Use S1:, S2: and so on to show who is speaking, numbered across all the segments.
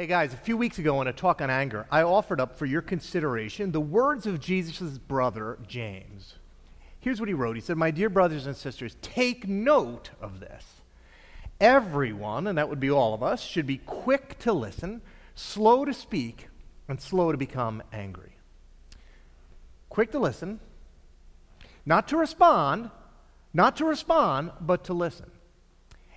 S1: Hey guys, a few weeks ago in a talk on anger, I offered up for your consideration the words of Jesus' brother, James. Here's what he wrote He said, My dear brothers and sisters, take note of this. Everyone, and that would be all of us, should be quick to listen, slow to speak, and slow to become angry. Quick to listen, not to respond, not to respond, but to listen.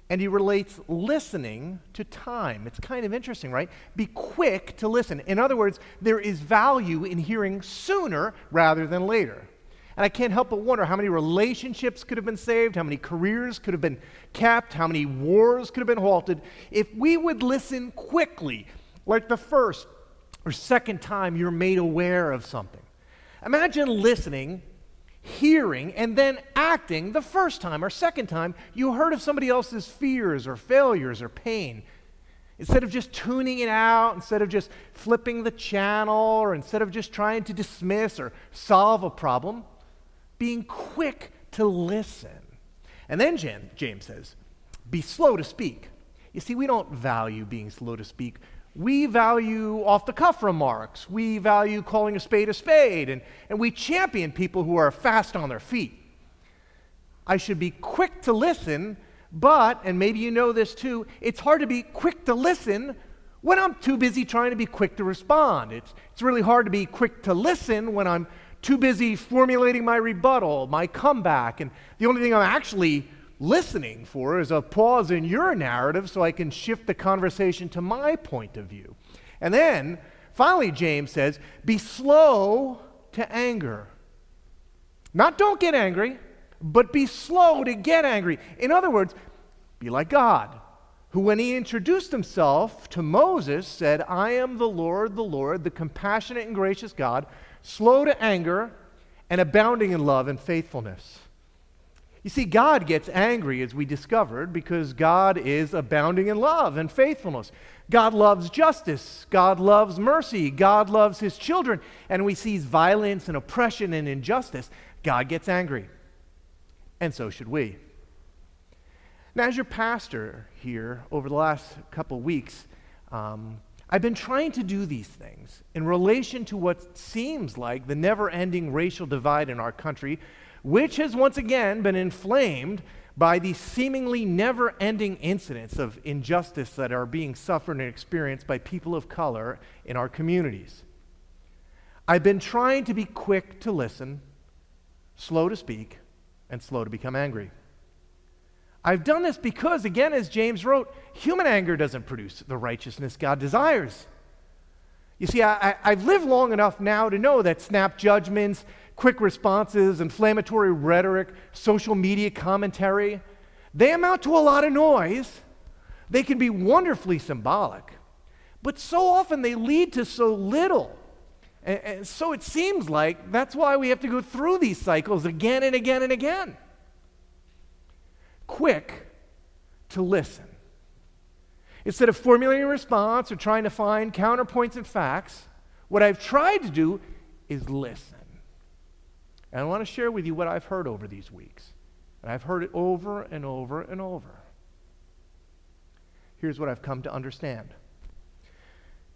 S1: And he relates listening to time. It's kind of interesting, right? Be quick to listen. In other words, there is value in hearing sooner rather than later. And I can't help but wonder how many relationships could have been saved, how many careers could have been kept, how many wars could have been halted if we would listen quickly, like the first or second time you're made aware of something. Imagine listening hearing and then acting the first time or second time you heard of somebody else's fears or failures or pain. Instead of just tuning it out, instead of just flipping the channel, or instead of just trying to dismiss or solve a problem, being quick to listen. And then James says, be slow to speak. You see, we don't value being slow to speak. We value off the cuff remarks. We value calling a spade a spade. And, and we champion people who are fast on their feet. I should be quick to listen, but, and maybe you know this too, it's hard to be quick to listen when I'm too busy trying to be quick to respond. It's, it's really hard to be quick to listen when I'm too busy formulating my rebuttal, my comeback. And the only thing I'm actually listening for is a pause in your narrative so I can shift the conversation to my point of view. And then, finally, James says, be slow to anger. Not don't get angry, but be slow to get angry. In other words, be like God, who, when he introduced himself to Moses, said, I am the Lord, the Lord, the compassionate and gracious God, slow to anger and abounding in love and faithfulness. You see, God gets angry, as we discovered, because God is abounding in love and faithfulness. God loves justice. God loves mercy. God loves his children. And we see violence and oppression and injustice. God gets angry. And so should we. Now, as your pastor here over the last couple weeks, um, I've been trying to do these things in relation to what seems like the never ending racial divide in our country which has once again been inflamed by the seemingly never ending incidents of injustice that are being suffered and experienced by people of color in our communities. I've been trying to be quick to listen, slow to speak, and slow to become angry. I've done this because, again, as James wrote, human anger doesn't produce the righteousness God desires. You see, I, have lived long enough now to know that snap judgments, quick responses, inflammatory rhetoric, social media commentary, they amount to a lot of noise. They can be wonderfully symbolic, but so often they lead to so little. And, and so it seems like that's why we have to go through these cycles again and again and again. Quick to listen. Instead of formulating a response or trying to find counterpoints and facts, what I've tried to do is listen. And I want to share with you what I've heard over these weeks. And I've heard it over and over and over. Here's what I've come to understand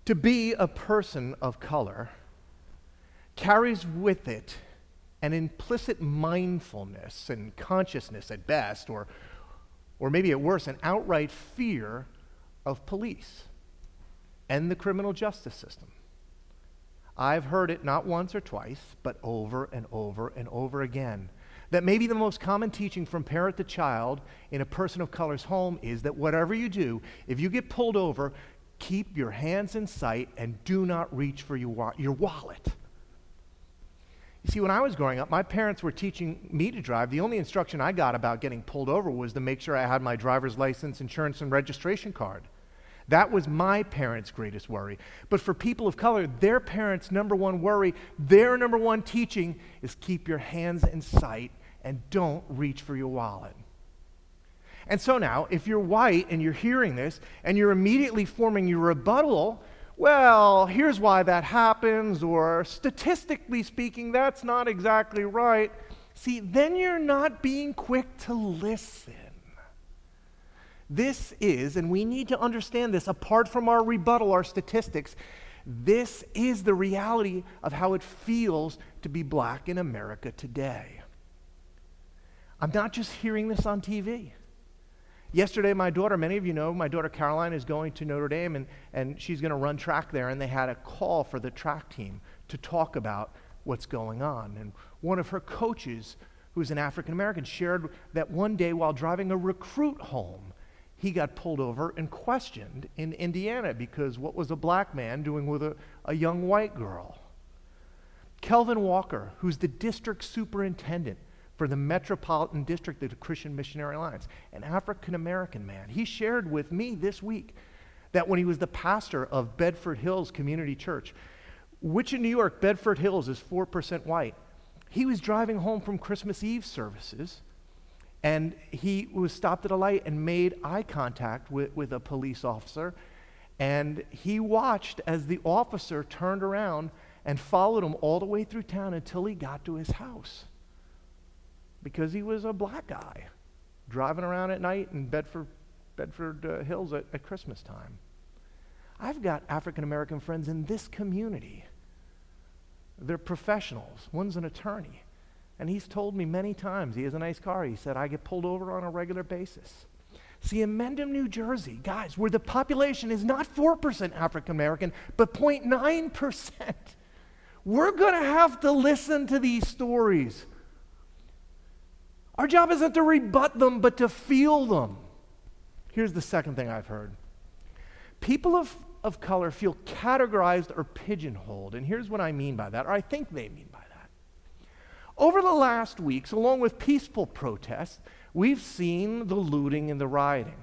S1: to be a person of color carries with it an implicit mindfulness and consciousness at best, or, or maybe at worst, an outright fear of police and the criminal justice system. I've heard it not once or twice, but over and over and over again. That maybe the most common teaching from parent to child in a person of color's home is that whatever you do, if you get pulled over, keep your hands in sight and do not reach for your, your wallet. You see, when I was growing up, my parents were teaching me to drive. The only instruction I got about getting pulled over was to make sure I had my driver's license, insurance, and registration card. That was my parents' greatest worry. But for people of color, their parents' number one worry, their number one teaching is keep your hands in sight and don't reach for your wallet. And so now, if you're white and you're hearing this and you're immediately forming your rebuttal, well, here's why that happens, or statistically speaking, that's not exactly right. See, then you're not being quick to listen This is, and we need to understand this apart from our rebuttal, our statistics, this is the reality of how it feels to be black in America today. I'm not just hearing this on TV. Yesterday, my daughter, many of you know, my daughter Caroline is going to Notre Dame and, and she's going to run track there. And they had a call for the track team to talk about what's going on. And one of her coaches, who's an African American, shared that one day while driving a recruit home, he got pulled over and questioned in Indiana because what was a black man doing with a, a young white girl? Kelvin Walker, who's the district superintendent for the Metropolitan District of the Christian Missionary Alliance, an African American man, he shared with me this week that when he was the pastor of Bedford Hills Community Church, which in New York, Bedford Hills is 4% white, he was driving home from Christmas Eve services and he was stopped at a light and made eye contact with, with a police officer. And he watched as the officer turned around and followed him all the way through town until he got to his house. Because he was a black guy driving around at night in Bedford, Bedford uh, Hills at, at Christmas time. I've got African American friends in this community. They're professionals. One's an attorney. And he's told me many times, he has a nice car. He said, I get pulled over on a regular basis. See, in Mendham, New Jersey, guys, where the population is not 4% African American, but 0.9%, we're going to have to listen to these stories. Our job isn't to rebut them, but to feel them. Here's the second thing I've heard people of, of color feel categorized or pigeonholed. And here's what I mean by that, or I think they mean. Over the last weeks, along with peaceful protests, we've seen the looting and the rioting.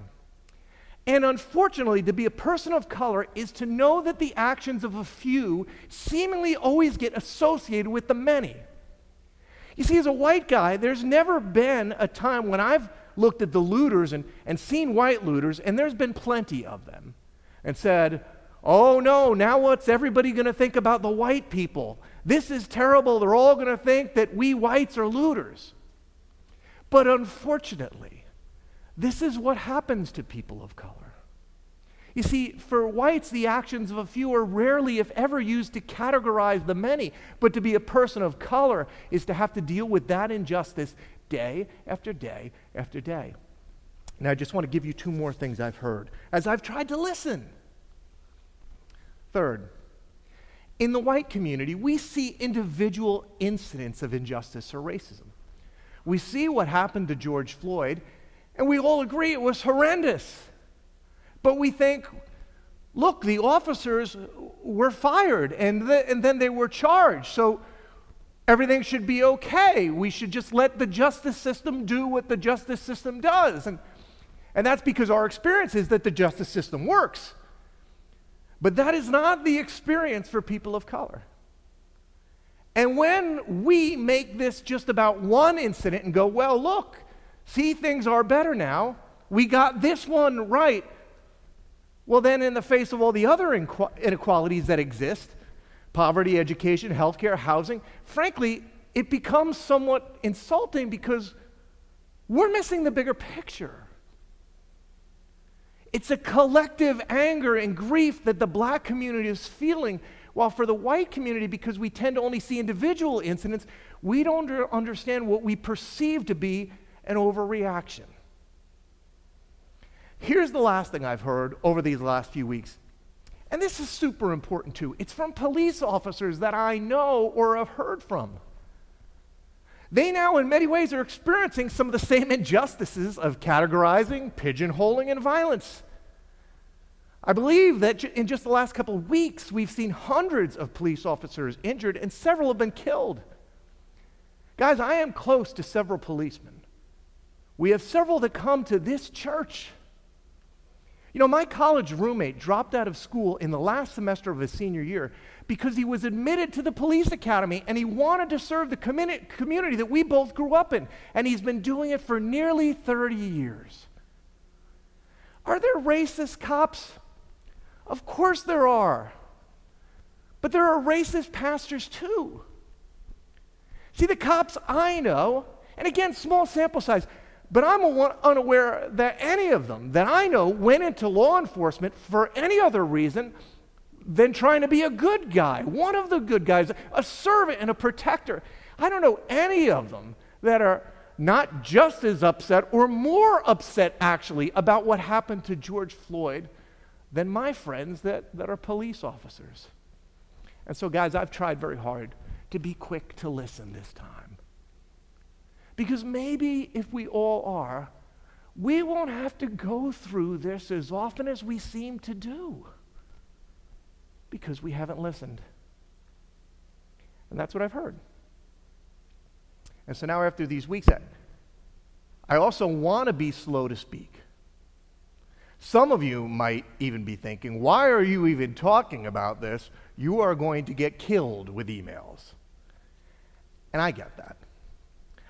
S1: And unfortunately, to be a person of color is to know that the actions of a few seemingly always get associated with the many. You see, as a white guy, there's never been a time when I've looked at the looters and, and seen white looters, and there's been plenty of them, and said, Oh no, now what's everybody going to think about the white people? This is terrible. They're all going to think that we whites are looters. But unfortunately, this is what happens to people of color. You see, for whites, the actions of a few are rarely, if ever, used to categorize the many. But to be a person of color is to have to deal with that injustice day after day after day. Now, I just want to give you two more things I've heard as I've tried to listen. Third, in the white community, we see individual incidents of injustice or racism. We see what happened to George Floyd, and we all agree it was horrendous. But we think, look, the officers were fired and, and then they were charged, so everything should be okay. We should just let the justice system do what the justice system does. And, and that's because our experience is that the justice system works. But that is not the experience for people of color. And when we make this just about one incident and go, well, look, see, things are better now, we got this one right. Well, then, in the face of all the other inequalities that exist poverty, education, healthcare, housing frankly, it becomes somewhat insulting because we're missing the bigger picture. It's a collective anger and grief that the black community is feeling, while for the white community, because we tend to only see individual incidents, we don't understand what we perceive to be an overreaction. Here's the last thing I've heard over these last few weeks. And this is super important too. It's from police officers that I know or have heard from. They now, in many ways, are experiencing some of the same injustices of categorizing, pigeonholing, and violence. I believe that in just the last couple of weeks, we've seen hundreds of police officers injured and several have been killed. Guys, I am close to several policemen. We have several that come to this church. You know, my college roommate dropped out of school in the last semester of his senior year because he was admitted to the police academy and he wanted to serve the community that we both grew up in. And he's been doing it for nearly 30 years. Are there racist cops? Of course there are. But there are racist pastors too. See, the cops I know, and again, small sample size, but I'm unaware that any of them that I know went into law enforcement for any other reason than trying to be a good guy, one of the good guys, a servant and a protector. I don't know any of them that are not just as upset or more upset, actually, about what happened to George Floyd than my friends that, that are police officers. And so, guys, I've tried very hard to be quick to listen this time. Because maybe if we all are, we won't have to go through this as often as we seem to do because we haven't listened. And that's what I've heard. And so now, after these weeks, I also want to be slow to speak. Some of you might even be thinking, why are you even talking about this? You are going to get killed with emails. And I get that.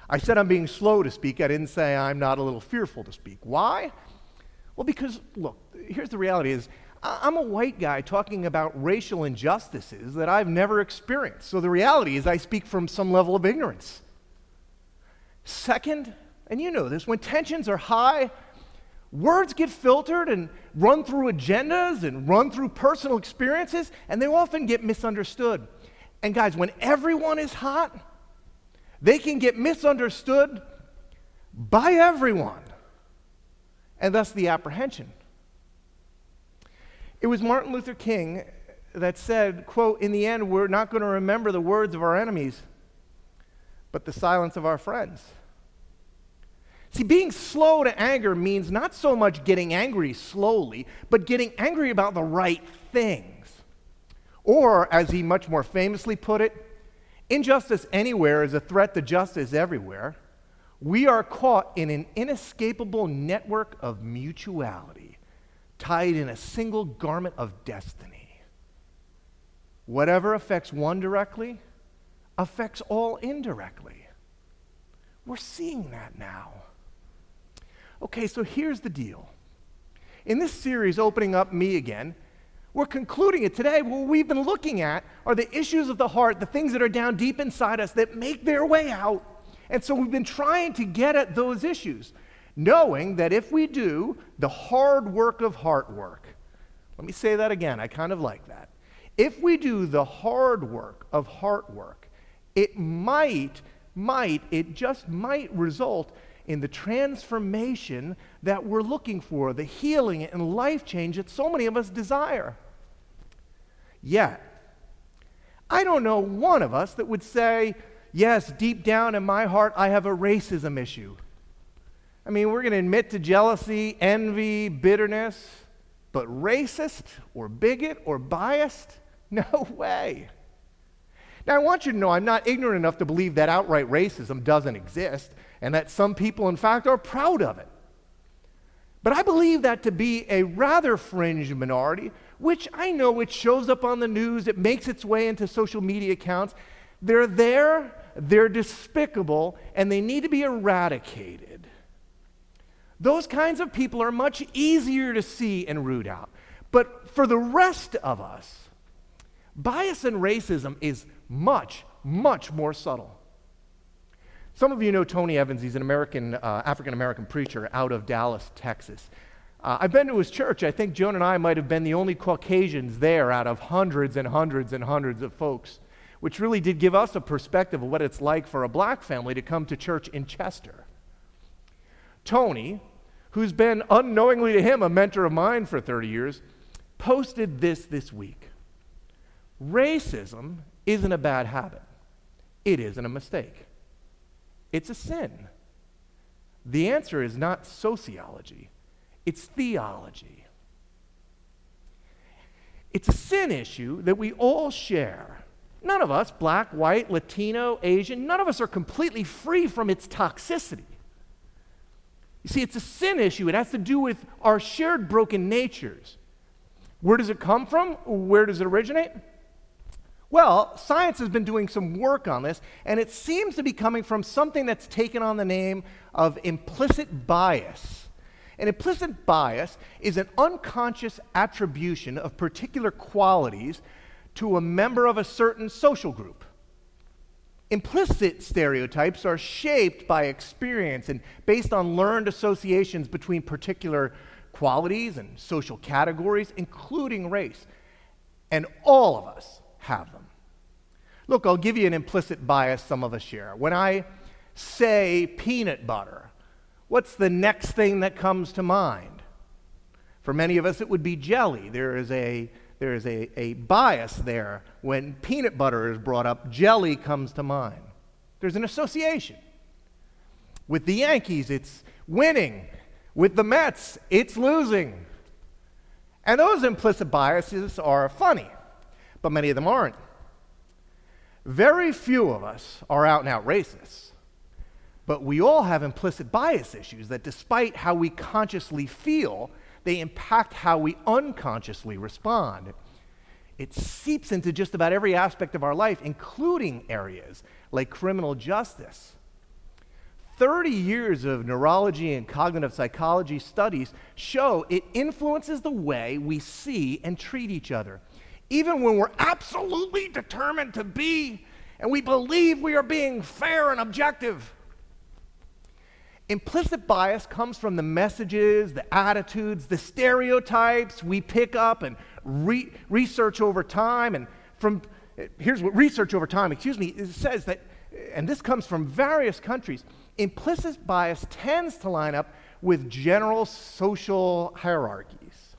S1: I said I'm being slow to speak. I didn't say I'm not a little fearful to speak. Why? Well, because, look, here's the reality is I'm a white guy talking about racial injustices that I've never experienced. So the reality is I speak from some level of ignorance. Second, and you know this, when tensions are high, words get filtered and run through agendas and run through personal experiences, and they often get misunderstood. And guys, when everyone is hot, they can get misunderstood by everyone, and thus the apprehension. It was Martin Luther King that said, quote, in the end, we're not going to remember the words of our enemies, but the silence of our friends. See, being slow to anger means not so much getting angry slowly, but getting angry about the right things. Or, as he much more famously put it, injustice anywhere is a threat to justice everywhere. We are caught in an inescapable network of mutuality, tied in a single garment of destiny. Whatever affects one directly affects all indirectly. We're seeing that now. Okay, so here's the deal. In this series, Opening Up Me Again, we're concluding it today. What we've been looking at are the issues of the heart, the things that are down deep inside us that make their way out. And so we've been trying to get at those issues, knowing that if we do the hard work of heart work, let me say that again, I kind of like that. If we do the hard work of heart work, it might, might, it just might result in the transformation that we're looking for, the healing and life change that so many of us desire. Yet, I don't know one of us that would say, yes, deep down in my heart, I have a racism issue. I mean, we're going to admit to jealousy, envy, bitterness, but racist or bigot or biased? No way. Now, I want you to know I'm not ignorant enough to believe that outright racism doesn't exist and that some people, in fact, are proud of it. But I believe that to be a rather fringe minority, which I know it shows up on the news, it makes its way into social media accounts. They're there, they're despicable, and they need to be eradicated. Those kinds of people are much easier to see and root out. But for the rest of us, bias and racism is much, much more subtle. Some of you know Tony Evans. He's an American, uh, African American preacher out of Dallas, Texas. Uh, I've been to his church. I think Joan and I might have been the only Caucasians there out of hundreds and hundreds and hundreds of folks, which really did give us a perspective of what it's like for a black family to come to church in Chester. Tony, who's been unknowingly to him a mentor of mine for 30 years, posted this this week. Racism isn't a bad habit, it isn't a mistake. It's a sin. The answer is not sociology, it's theology. It's a sin issue that we all share. None of us, black, white, Latino, Asian, none of us are completely free from its toxicity. You see, it's a sin issue. It has to do with our shared broken natures. Where does it come from? Where does it originate? Well, science has been doing some work on this, and it seems to be coming from something that's taken on the name of implicit bias. An implicit bias is an unconscious attribution of particular qualities to a member of a certain social group. Implicit stereotypes are shaped by experience and based on learned associations between particular qualities and social categories, including race. And all of us have them. Look, I'll give you an implicit bias some of us share. When I say peanut butter, what's the next thing that comes to mind? For many of us, it would be jelly. There is a, there is a, a bias there. When peanut butter is brought up, jelly comes to mind. There's an association. With the Yankees, it's winning. With the Mets, it's losing. And those implicit biases are funny, but many of them aren't. Very few of us are out and out racists, but we all have implicit bias issues that, despite how we consciously feel, they impact how we unconsciously respond. It seeps into just about every aspect of our life, including areas like criminal justice. 30 years of neurology and cognitive psychology studies show it influences the way we see and treat each other even when we're absolutely determined to be and we believe we are being fair and objective. Implicit bias comes from the messages, the attitudes, the stereotypes we pick up and re- research over time. And from here's what research over time, excuse me, says that, and this comes from various countries. Implicit bias tends to line up with general social hierarchies.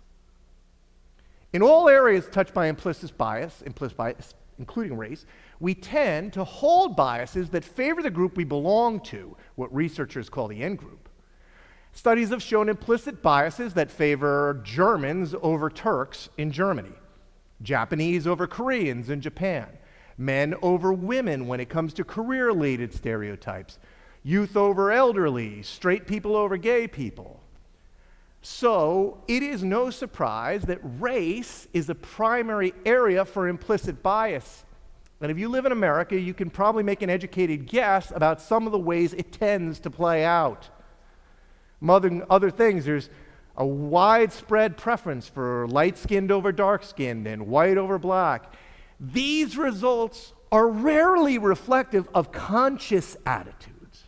S1: In all areas touched by implicit bias, implicit bias, including race, we tend to hold biases that favor the group we belong to, what researchers call the in group. Studies have shown implicit biases that favor Germans over Turks in Germany, Japanese over Koreans in Japan, men over women when it comes to career related stereotypes, youth over elderly, straight people over gay people. So it is no surprise that race is a primary area for implicit bias. And if you live in America, you can probably make an educated guess about some of the ways it tends to play out. Among other things, there's a widespread preference for light skinned over dark skinned and white over black. These results are rarely reflective of conscious attitudes,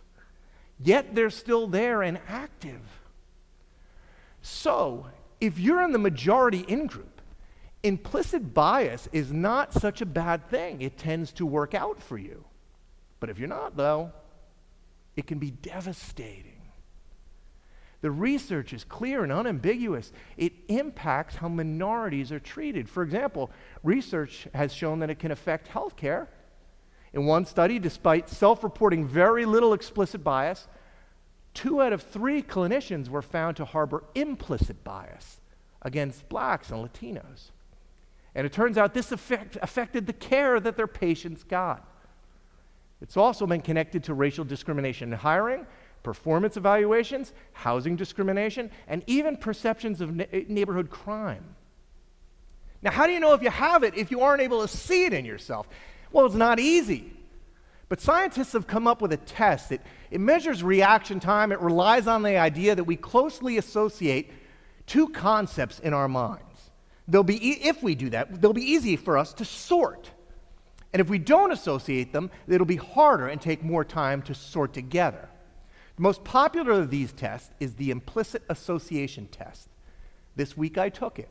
S1: yet they're still there and active. So, if you're in the majority in group, implicit bias is not such a bad thing. It tends to work out for you. But if you're not, though, it can be devastating. The research is clear and unambiguous. It impacts how minorities are treated. For example, research has shown that it can affect healthcare. In one study, despite self reporting very little explicit bias, two out of three clinicians were found to harbor implicit bias against blacks and Latinos. And it turns out this effect affected the care that their patients got. It's also been connected to racial discrimination in hiring, performance evaluations, housing discrimination, and even perceptions of neighborhood crime. Now, how do you know if you have it if you aren't able to see it in yourself? Well, it's not easy. But scientists have come up with a test. It, it measures reaction time. It relies on the idea that we closely associate two concepts in our minds. They'll be, if we do that, they'll be easy for us to sort. And if we don't associate them, it'll be harder and take more time to sort together. The most popular of these tests is the implicit association test. This week I took it.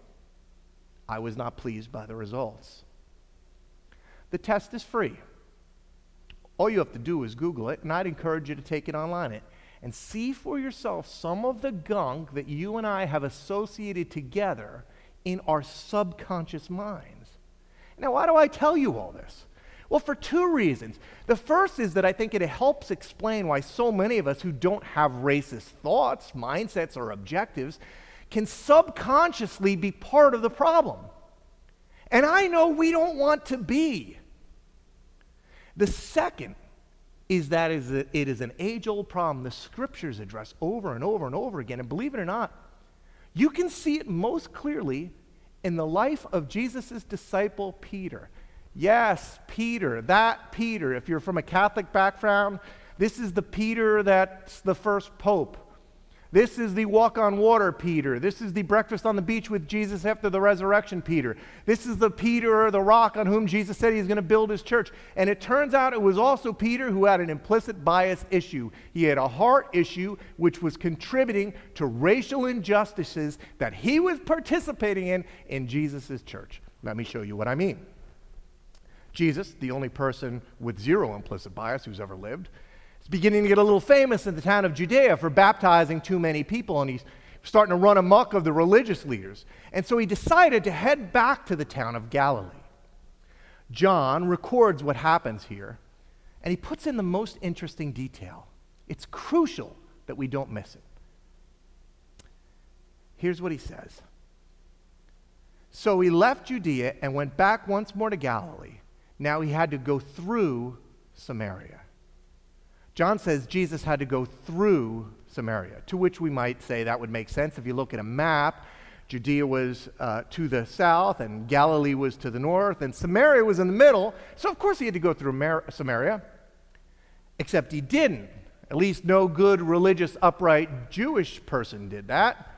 S1: I was not pleased by the results. The test is free. All you have to do is Google it, and I'd encourage you to take it online and see for yourself some of the gunk that you and I have associated together in our subconscious minds. Now, why do I tell you all this? Well, for two reasons. The first is that I think it helps explain why so many of us who don't have racist thoughts, mindsets, or objectives can subconsciously be part of the problem. And I know we don't want to be. The second is that it is an age old problem the scriptures address over and over and over again. And believe it or not, you can see it most clearly in the life of Jesus' disciple Peter. Yes, Peter, that Peter. If you're from a Catholic background, this is the Peter that's the first pope. This is the walk on water Peter. This is the breakfast on the beach with Jesus after the resurrection Peter. This is the Peter, or the rock on whom Jesus said he's going to build his church. And it turns out it was also Peter who had an implicit bias issue. He had a heart issue which was contributing to racial injustices that he was participating in in Jesus' church. Let me show you what I mean. Jesus, the only person with zero implicit bias who's ever lived, is beginning to get a little famous in the town of Judea for baptizing too many people, and he's starting to run amok of the religious leaders. And so he decided to head back to the town of Galilee. John records what happens here, and he puts in the most interesting detail. It's crucial that we don't miss it. Here's what he says So he left Judea and went back once more to Galilee. Now he had to go through Samaria. John says Jesus had to go through Samaria, to which we might say that would make sense if you look at a map. Judea was uh, to the south, and Galilee was to the north, and Samaria was in the middle. So, of course, he had to go through Mar- Samaria. Except he didn't. At least, no good, religious, upright Jewish person did that.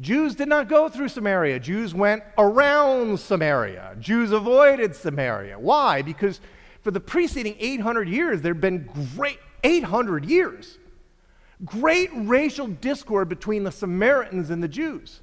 S1: Jews did not go through Samaria. Jews went around Samaria. Jews avoided Samaria. Why? Because for the preceding 800 years, there had been great, 800 years, great racial discord between the Samaritans and the Jews.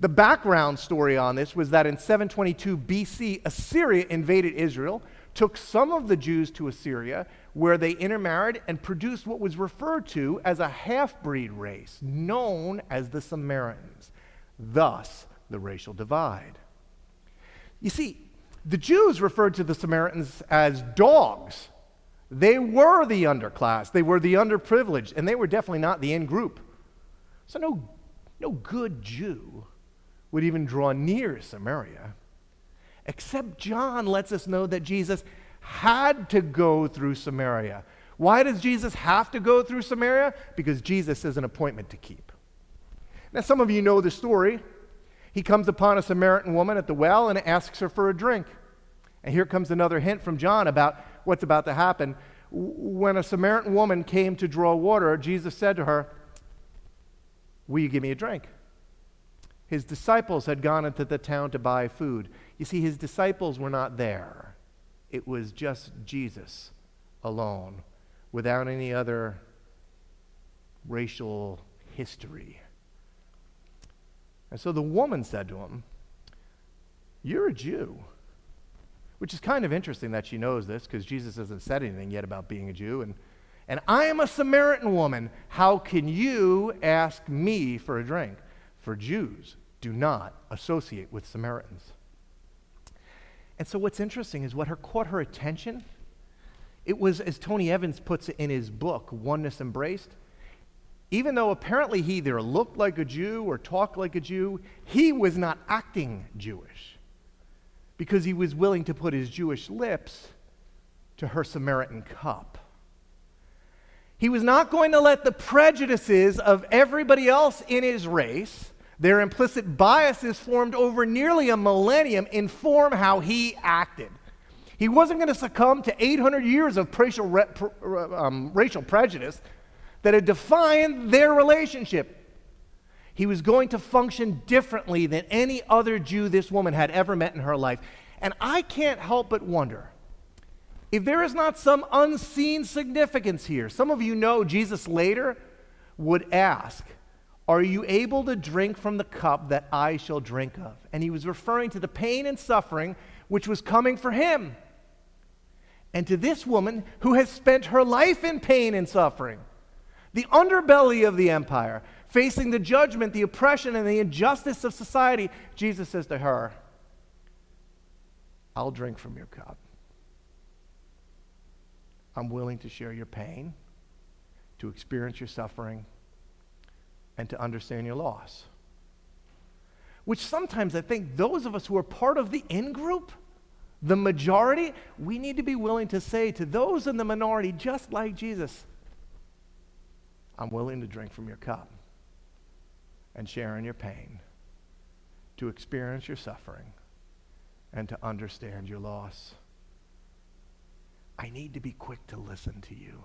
S1: The background story on this was that in 722 BC, Assyria invaded Israel, took some of the Jews to Assyria, where they intermarried and produced what was referred to as a half breed race, known as the Samaritans. Thus, the racial divide. You see, the Jews referred to the Samaritans as dogs. They were the underclass, they were the underprivileged, and they were definitely not the in group. So, no, no good Jew would even draw near Samaria. Except John lets us know that Jesus had to go through Samaria. Why does Jesus have to go through Samaria? Because Jesus has an appointment to keep. Now, some of you know the story. He comes upon a Samaritan woman at the well and asks her for a drink. And here comes another hint from John about what's about to happen. When a Samaritan woman came to draw water, Jesus said to her, Will you give me a drink? His disciples had gone into the town to buy food. You see, his disciples were not there it was just Jesus alone, without any other racial history. And so the woman said to him, You're a Jew. Which is kind of interesting that she knows this because Jesus hasn't said anything yet about being a Jew. And, and I am a Samaritan woman. How can you ask me for a drink? For Jews do not associate with Samaritans. And so, what's interesting is what her, caught her attention. It was, as Tony Evans puts it in his book, Oneness Embraced, even though apparently he either looked like a Jew or talked like a Jew, he was not acting Jewish because he was willing to put his Jewish lips to her Samaritan cup. He was not going to let the prejudices of everybody else in his race their implicit biases formed over nearly a millennium inform how he acted. He wasn't going to succumb to 800 years of racial, um, racial prejudice that had defined their relationship. He was going to function differently than any other Jew this woman had ever met in her life. And I can't help but wonder if there is not some unseen significance here. Some of you know Jesus later would ask, are you able to drink from the cup that I shall drink of? And he was referring to the pain and suffering which was coming for him. And to this woman who has spent her life in pain and suffering, the underbelly of the empire, facing the judgment, the oppression, and the injustice of society, Jesus says to her, I'll drink from your cup. I'm willing to share your pain, to experience your suffering, and to understand your loss. Which sometimes I think those of us who are part of the in group, the majority, we need to be willing to say to those in the minority, just like Jesus, I'm willing to drink from your cup and share in your pain, to experience your suffering, and to understand your loss. I need to be quick to listen to you.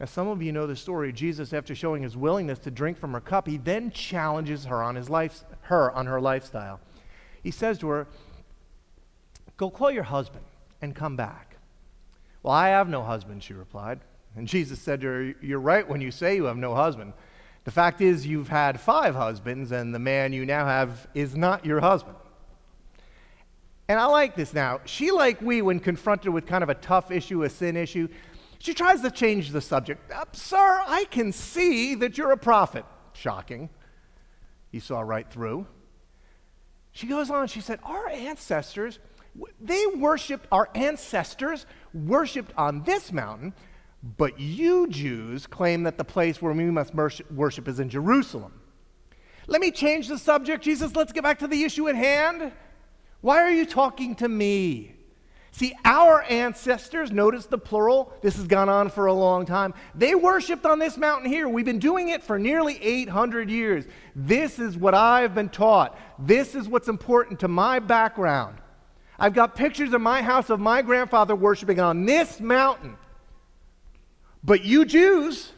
S1: Now, some of you know the story. Jesus, after showing his willingness to drink from her cup, he then challenges her on his life, her on her lifestyle. He says to her, "Go call your husband and come back." Well, I have no husband, she replied. And Jesus said to her, You're right when you say you have no husband. The fact is, you've had five husbands, and the man you now have is not your husband. And I like this now. She, like we, when confronted with kind of a tough issue, a sin issue, she tries to change the subject. Uh, Sir, I can see that you're a prophet. Shocking. He saw right through. She goes on, she said, Our ancestors, they worshiped, our ancestors worshiped on this mountain but you Jews claim that the place where we must worship is in Jerusalem. Let me change the subject, Jesus. Let's get back to the issue at hand. Why are you talking to me? See, our ancestors, notice the plural, this has gone on for a long time. They worshiped on this mountain here. We've been doing it for nearly 800 years. This is what I've been taught. This is what's important to my background. I've got pictures in my house of my grandfather worshiping on this mountain. But you Jews,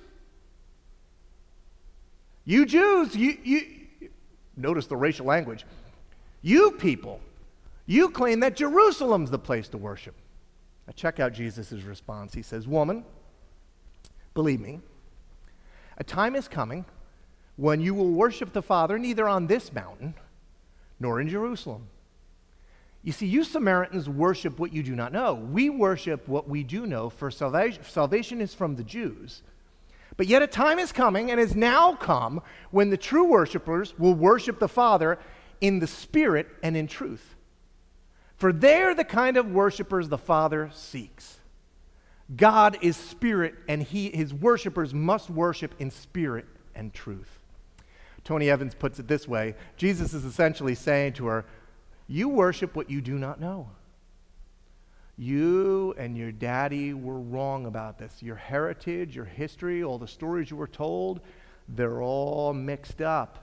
S1: you Jews, you, you notice the racial language. You people, you claim that Jerusalem's the place to worship. Now check out Jesus' response. He says, Woman, believe me, a time is coming when you will worship the Father neither on this mountain nor in Jerusalem. You see, you Samaritans worship what you do not know. We worship what we do know, for salvation, salvation is from the Jews. But yet a time is coming, and has now come, when the true worshipers will worship the Father in the Spirit and in truth. For they're the kind of worshipers the Father seeks. God is spirit, and he, his worshipers must worship in spirit and truth. Tony Evans puts it this way Jesus is essentially saying to her, you worship what you do not know. You and your daddy were wrong about this. Your heritage, your history, all the stories you were told, they're all mixed up.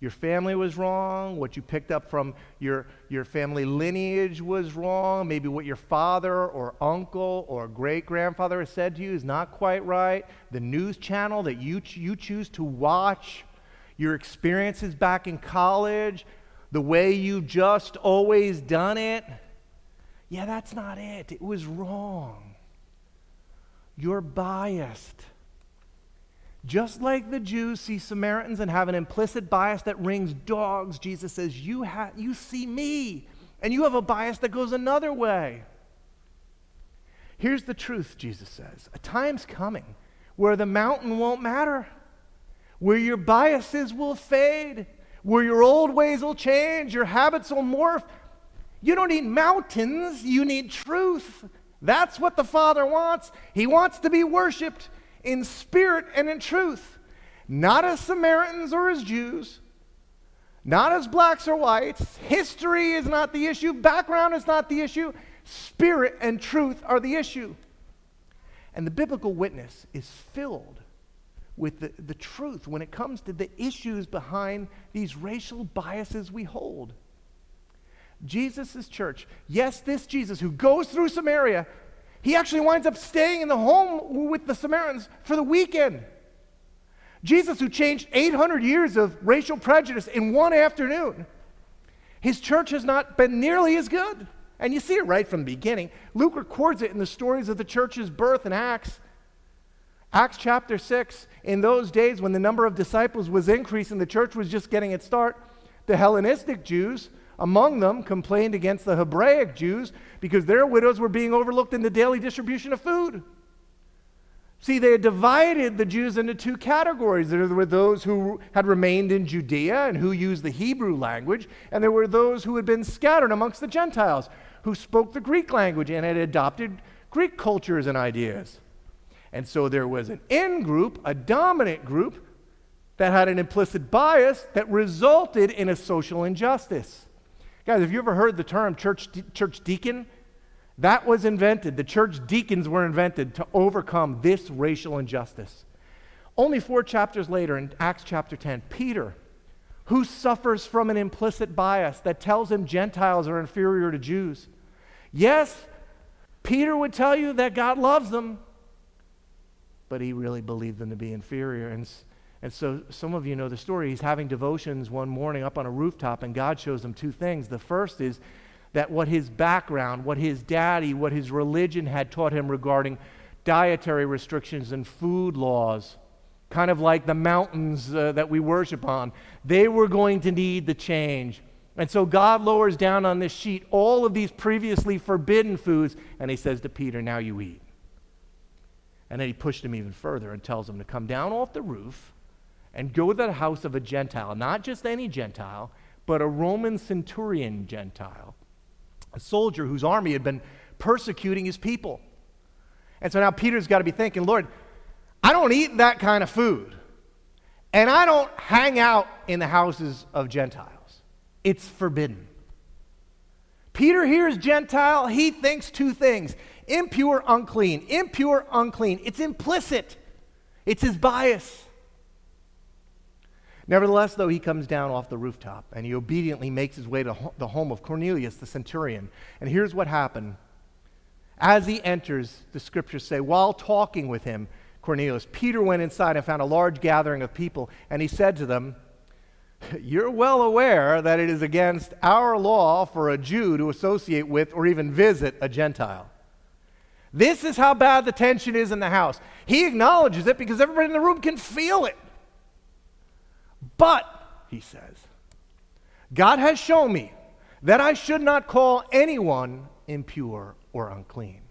S1: Your family was wrong. What you picked up from your, your family lineage was wrong. Maybe what your father or uncle or great grandfather has said to you is not quite right. The news channel that you, you choose to watch, your experiences back in college, the way you just always done it, yeah, that's not it. It was wrong. You're biased. Just like the Jews see Samaritans and have an implicit bias that rings dogs, Jesus says, you, ha- you see me, and you have a bias that goes another way. Here's the truth, Jesus says a time's coming where the mountain won't matter, where your biases will fade, where your old ways will change, your habits will morph. You don't need mountains, you need truth. That's what the Father wants. He wants to be worshiped in spirit and in truth, not as Samaritans or as Jews, not as blacks or whites. History is not the issue, background is not the issue. Spirit and truth are the issue. And the biblical witness is filled with the, the truth when it comes to the issues behind these racial biases we hold. Jesus' church, yes, this Jesus who goes through Samaria, he actually winds up staying in the home with the Samaritans for the weekend. Jesus, who changed 800 years of racial prejudice in one afternoon, his church has not been nearly as good. And you see it right from the beginning. Luke records it in the stories of the church's birth and Acts. Acts chapter 6, in those days when the number of disciples was increasing, the church was just getting its start. The Hellenistic Jews among them complained against the Hebraic Jews because their widows were being overlooked in the daily distribution of food. See, they had divided the Jews into two categories. There were those who had remained in Judea and who used the Hebrew language, and there were those who had been scattered amongst the Gentiles who spoke the Greek language and had adopted Greek cultures and ideas. And so there was an in group, a dominant group, that had an implicit bias that resulted in a social injustice. Guys, have you ever heard the term church, church deacon? That was invented. The church deacons were invented to overcome this racial injustice. Only four chapters later, in Acts chapter 10, Peter, who suffers from an implicit bias that tells him Gentiles are inferior to Jews. Yes, Peter would tell you that God loves them, but he really believed them to be inferior. And, and so some of you know the story. He's having devotions one morning up on a rooftop, and God shows him two things. The first is that what his background, what his daddy, what his religion had taught him regarding dietary restrictions and food laws, kind of like the mountains uh, that we worship on, they were going to need the change. And so God lowers down on this sheet all of these previously forbidden foods, and he says to Peter, Now you eat. And then he pushed him even further and tells him to come down off the roof and go to the house of a Gentile, not just any Gentile, but a Roman centurion Gentile, a soldier whose army had been persecuting his people. And so now Peter's got to be thinking, Lord, I don't eat that kind of food. And I don't hang out in the houses of Gentiles. It's forbidden. Peter here is Gentile, he thinks two things impure, unclean. Impure, unclean. It's implicit, it's his bias. Nevertheless, though, he comes down off the rooftop and he obediently makes his way to the home of Cornelius the centurion. And here's what happened. As he enters, the scriptures say, while talking with him, Cornelius, Peter went inside and found a large gathering of people, and he said to them, You're well aware that it is against our law for a Jew to associate with or even visit a Gentile. This is how bad the tension is in the house. He acknowledges it because everybody in the room can feel it. But, he says, God has shown me that I should not call anyone impure or unclean.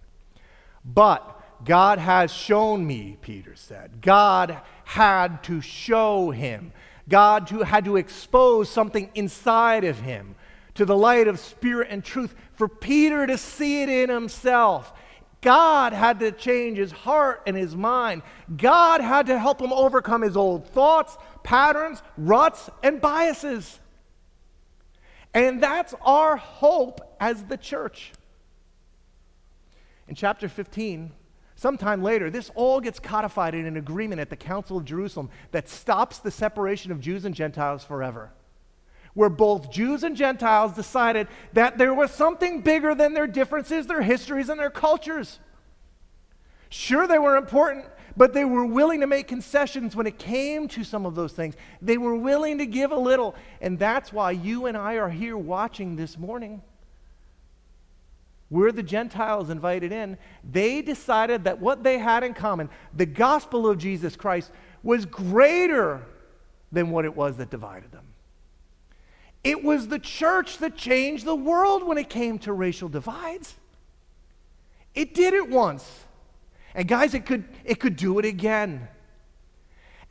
S1: But God has shown me, Peter said. God had to show him. God to, had to expose something inside of him to the light of spirit and truth for Peter to see it in himself. God had to change his heart and his mind. God had to help him overcome his old thoughts, patterns, ruts, and biases. And that's our hope as the church. In chapter 15, sometime later, this all gets codified in an agreement at the Council of Jerusalem that stops the separation of Jews and Gentiles forever where both Jews and Gentiles decided that there was something bigger than their differences, their histories, and their cultures. Sure, they were important, but they were willing to make concessions when it came to some of those things. They were willing to give a little. And that's why you and I are here watching this morning. We're the Gentiles invited in. They decided that what they had in common, the gospel of Jesus Christ, was greater than what it was that divided them. It was the church that changed the world when it came to racial divides. It did it once. And guys, it could, it could do it again.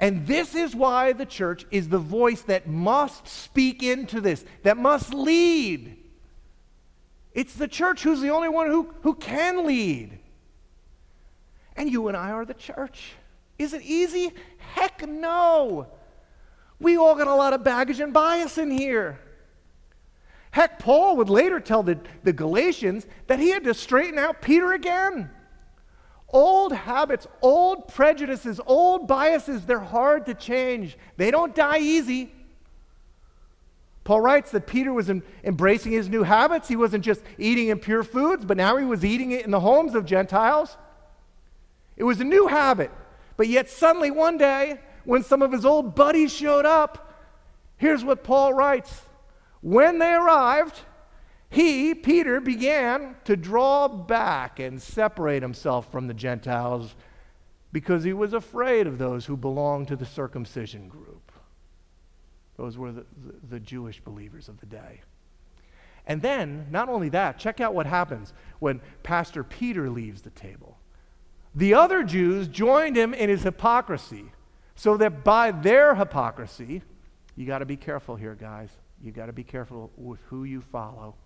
S1: And this is why the church is the voice that must speak into this, that must lead. It's the church who's the only one who, who can lead. And you and I are the church. Is it easy? Heck no. We all got a lot of baggage and bias in here. Heck, Paul would later tell the, the Galatians that he had to straighten out Peter again. Old habits, old prejudices, old biases, they're hard to change. They don't die easy. Paul writes that Peter was em- embracing his new habits. He wasn't just eating impure foods, but now he was eating it in the homes of Gentiles. It was a new habit. But yet, suddenly, one day, when some of his old buddies showed up, here's what Paul writes When they arrived, he, Peter, began to draw back and separate himself from the Gentiles because he was afraid of those who belonged to the circumcision group. Those were the, the, the Jewish believers of the day. And then, not only that, check out what happens when Pastor Peter leaves the table. The other Jews joined him in his hypocrisy so that by their hypocrisy, you got to be careful here, guys. You got to be careful with who you follow.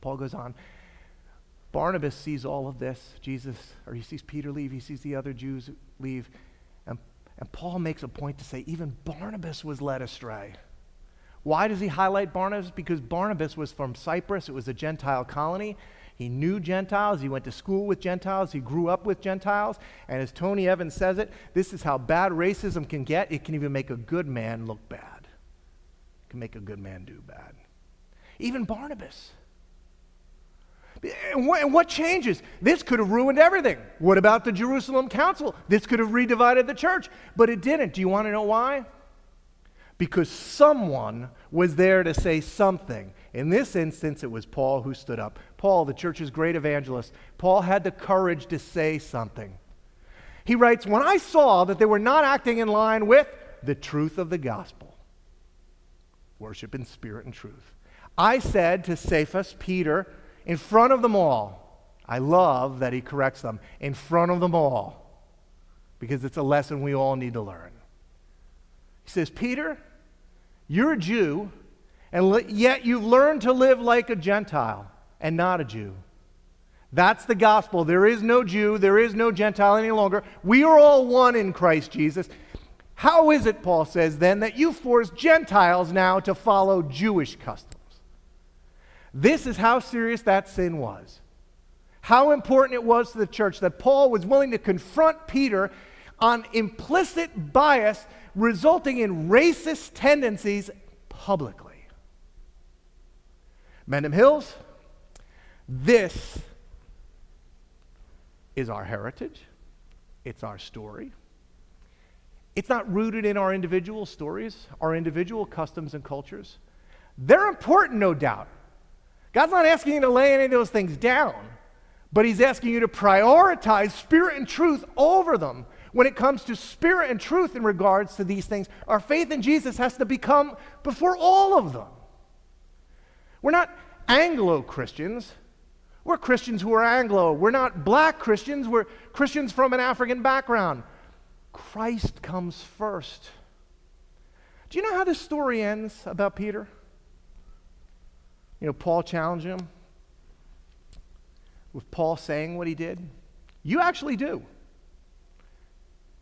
S1: Paul goes on. Barnabas sees all of this. Jesus, or he sees Peter leave, he sees the other Jews leave. And, Paul makes a point to say even Barnabas was led astray. Why does he highlight Barnabas? Because Barnabas was from Cyprus, it was a Gentile colony. He knew Gentiles. He went to school with Gentiles. He grew up with Gentiles. And as Tony Evans says it, this is how bad racism can get. It can even make a good man look bad, it can make a good man do bad. Even Barnabas. And what, and what changes? This could have ruined everything. What about the Jerusalem Council? This could have redivided the church, but it didn't. Do you want to know why? Because someone was there to say something. In this instance, it was Paul who stood up. Paul, the church's great evangelist, Paul had the courage to say something. He writes, When I saw that they were not acting in line with the truth of the gospel, worship in spirit and truth, I said to Cephas, Peter, in front of them all, I love that he corrects them, in front of them all, because it's a lesson we all need to learn. He says, Peter, you're a Jew and yet you've learned to live like a Gentile and not a Jew. That's the gospel. There is no Jew, there is no Gentile any longer. We are all one in Christ Jesus. How is it, Paul says, then, that you force Gentiles now to follow Jewish customs? This is how serious that sin was. How important it was to the church that Paul was willing to confront Peter on implicit bias resulting in racist tendencies publicly. Mendham Hills, this is our heritage, it's our story. It's not rooted in our individual stories, our individual customs and cultures. They're important, no doubt. God's not asking you to lay any of those things down, but He's asking you to prioritize spirit and truth over them. When it comes to spirit and truth in regards to these things, our faith in Jesus has to become before all of them. We're not Anglo Christians. We're Christians who are Anglo. We're not black Christians. We're Christians from an African background. Christ comes first. Do you know how this story ends about Peter? You know, Paul challenged him with Paul saying what he did. You actually do.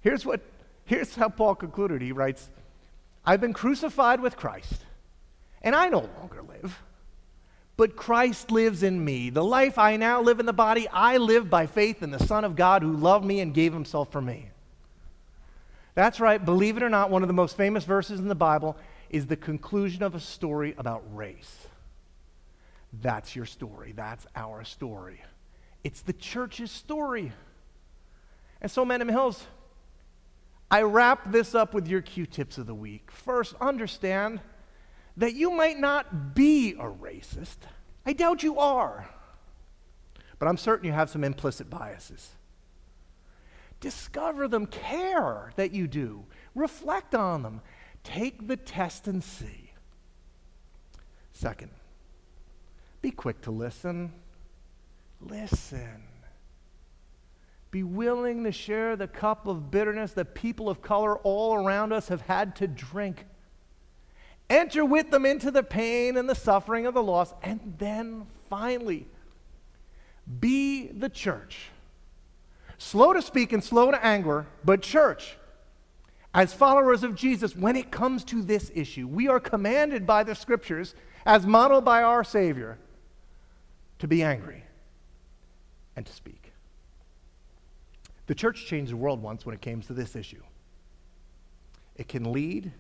S1: Here's what here's how Paul concluded. He writes, I've been crucified with Christ, and I no longer live but Christ lives in me. The life I now live in the body, I live by faith in the Son of God who loved me and gave himself for me. That's right, believe it or not, one of the most famous verses in the Bible is the conclusion of a story about race. That's your story. That's our story. It's the church's story. And so, Mendham Hills, I wrap this up with your Q tips of the week. First, understand that you might not be a racist. I doubt you are. But I'm certain you have some implicit biases. Discover them, care that you do, reflect on them, take the test and see. Second, be quick to listen. Listen. Be willing to share the cup of bitterness that people of color all around us have had to drink. Enter with them into the pain and the suffering of the loss, and then finally, be the church. Slow to speak and slow to anger, but church. As followers of Jesus, when it comes to this issue, we are commanded by the scriptures, as modeled by our Savior, to be angry and to speak. The church changed the world once when it came to this issue. It can lead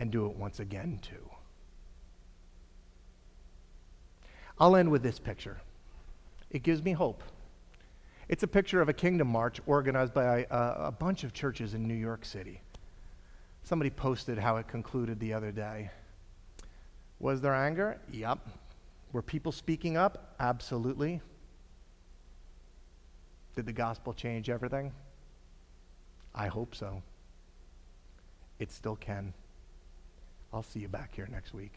S1: and do it once again too. I'll end with this picture. It gives me hope. It's a picture of a kingdom march organized by a, a, bunch of churches in New York City. Somebody posted how it concluded the other day. Was there anger? Yep. Were people speaking up? Absolutely. Did the gospel change everything? I hope so. It still can. I'll see you back here next week.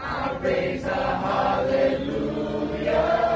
S1: I'll hallelujah.